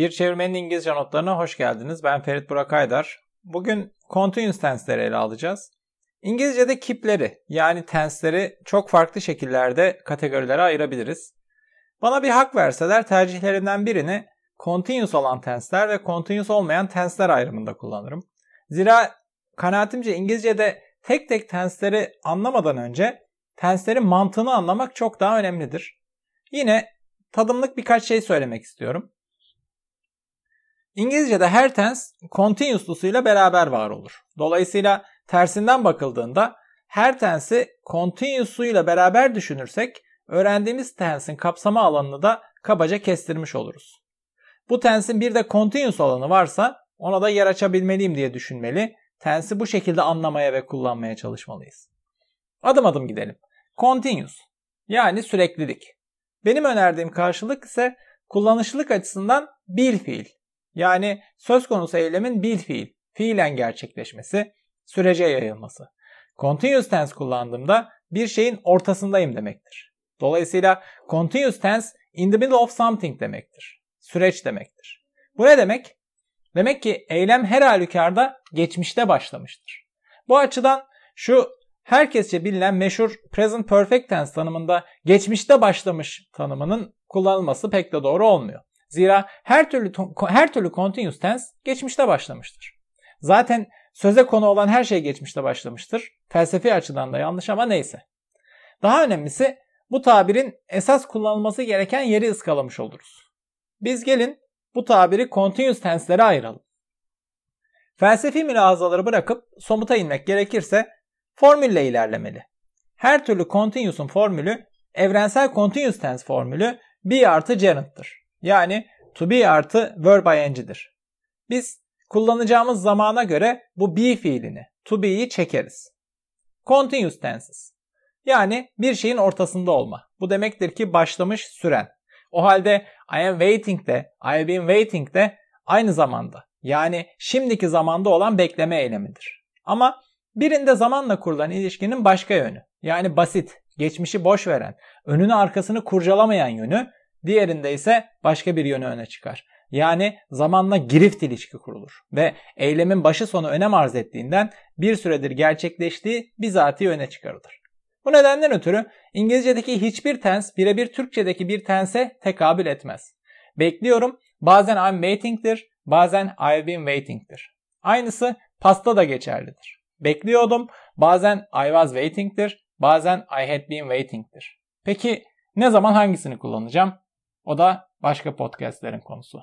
Bir Çevirmenin İngilizce Notlarına hoş geldiniz. Ben Ferit Burak Aydar. Bugün continuous tense'leri ele alacağız. İngilizce'de kipleri yani tense'leri çok farklı şekillerde kategorilere ayırabiliriz. Bana bir hak verseler tercihlerinden birini continuous olan tense'ler ve continuous olmayan tense'ler ayrımında kullanırım. Zira kanaatimce İngilizce'de tek tek tense'leri anlamadan önce tense'lerin mantığını anlamak çok daha önemlidir. Yine tadımlık birkaç şey söylemek istiyorum. İngilizce'de her tens continuous'lusuyla beraber var olur. Dolayısıyla tersinden bakıldığında her tensi continuous'uyla beraber düşünürsek öğrendiğimiz tensin kapsama alanını da kabaca kestirmiş oluruz. Bu tensin bir de continuous alanı varsa ona da yer açabilmeliyim diye düşünmeli. Tensi bu şekilde anlamaya ve kullanmaya çalışmalıyız. Adım adım gidelim. Continuous yani süreklilik. Benim önerdiğim karşılık ise kullanışlılık açısından bil fiil. Yani söz konusu eylemin bil fiil, fiilen gerçekleşmesi, sürece yayılması. Continuous tense kullandığımda bir şeyin ortasındayım demektir. Dolayısıyla continuous tense in the middle of something demektir. Süreç demektir. Bu ne demek? Demek ki eylem her halükarda geçmişte başlamıştır. Bu açıdan şu herkesçe bilinen meşhur present perfect tense tanımında geçmişte başlamış tanımının kullanılması pek de doğru olmuyor. Zira her türlü her türlü continuous tense geçmişte başlamıştır. Zaten söze konu olan her şey geçmişte başlamıştır. Felsefi açıdan da yanlış ama neyse. Daha önemlisi bu tabirin esas kullanılması gereken yeri ıskalamış oluruz. Biz gelin bu tabiri continuous tense'lere ayıralım. Felsefi mülahazaları bırakıp somuta inmek gerekirse formülle ilerlemeli. Her türlü continuous'un formülü evrensel continuous tense formülü be artı gerund'dır. Yani to be artı verb ing'dir. Biz kullanacağımız zamana göre bu be fiilini, to be'yi çekeriz. Continuous tenses. Yani bir şeyin ortasında olma. Bu demektir ki başlamış süren. O halde I am waiting de, I have been waiting de aynı zamanda. Yani şimdiki zamanda olan bekleme eylemidir. Ama birinde zamanla kurulan ilişkinin başka yönü. Yani basit, geçmişi boş veren, önünü arkasını kurcalamayan yönü Diğerinde ise başka bir yönü öne çıkar. Yani zamanla girift ilişki kurulur ve eylemin başı sonu önem arz ettiğinden bir süredir gerçekleştiği bizatihi öne çıkarılır. Bu nedenden ötürü İngilizce'deki hiçbir tens birebir Türkçedeki bir tense tekabül etmez. Bekliyorum bazen I'm waiting'tir, bazen I've been waiting'tir. Aynısı pasta da geçerlidir. Bekliyordum, bazen I was waiting'tir, bazen I had been waiting'tir. Peki ne zaman hangisini kullanacağım? O da başka podcastlerin konusu.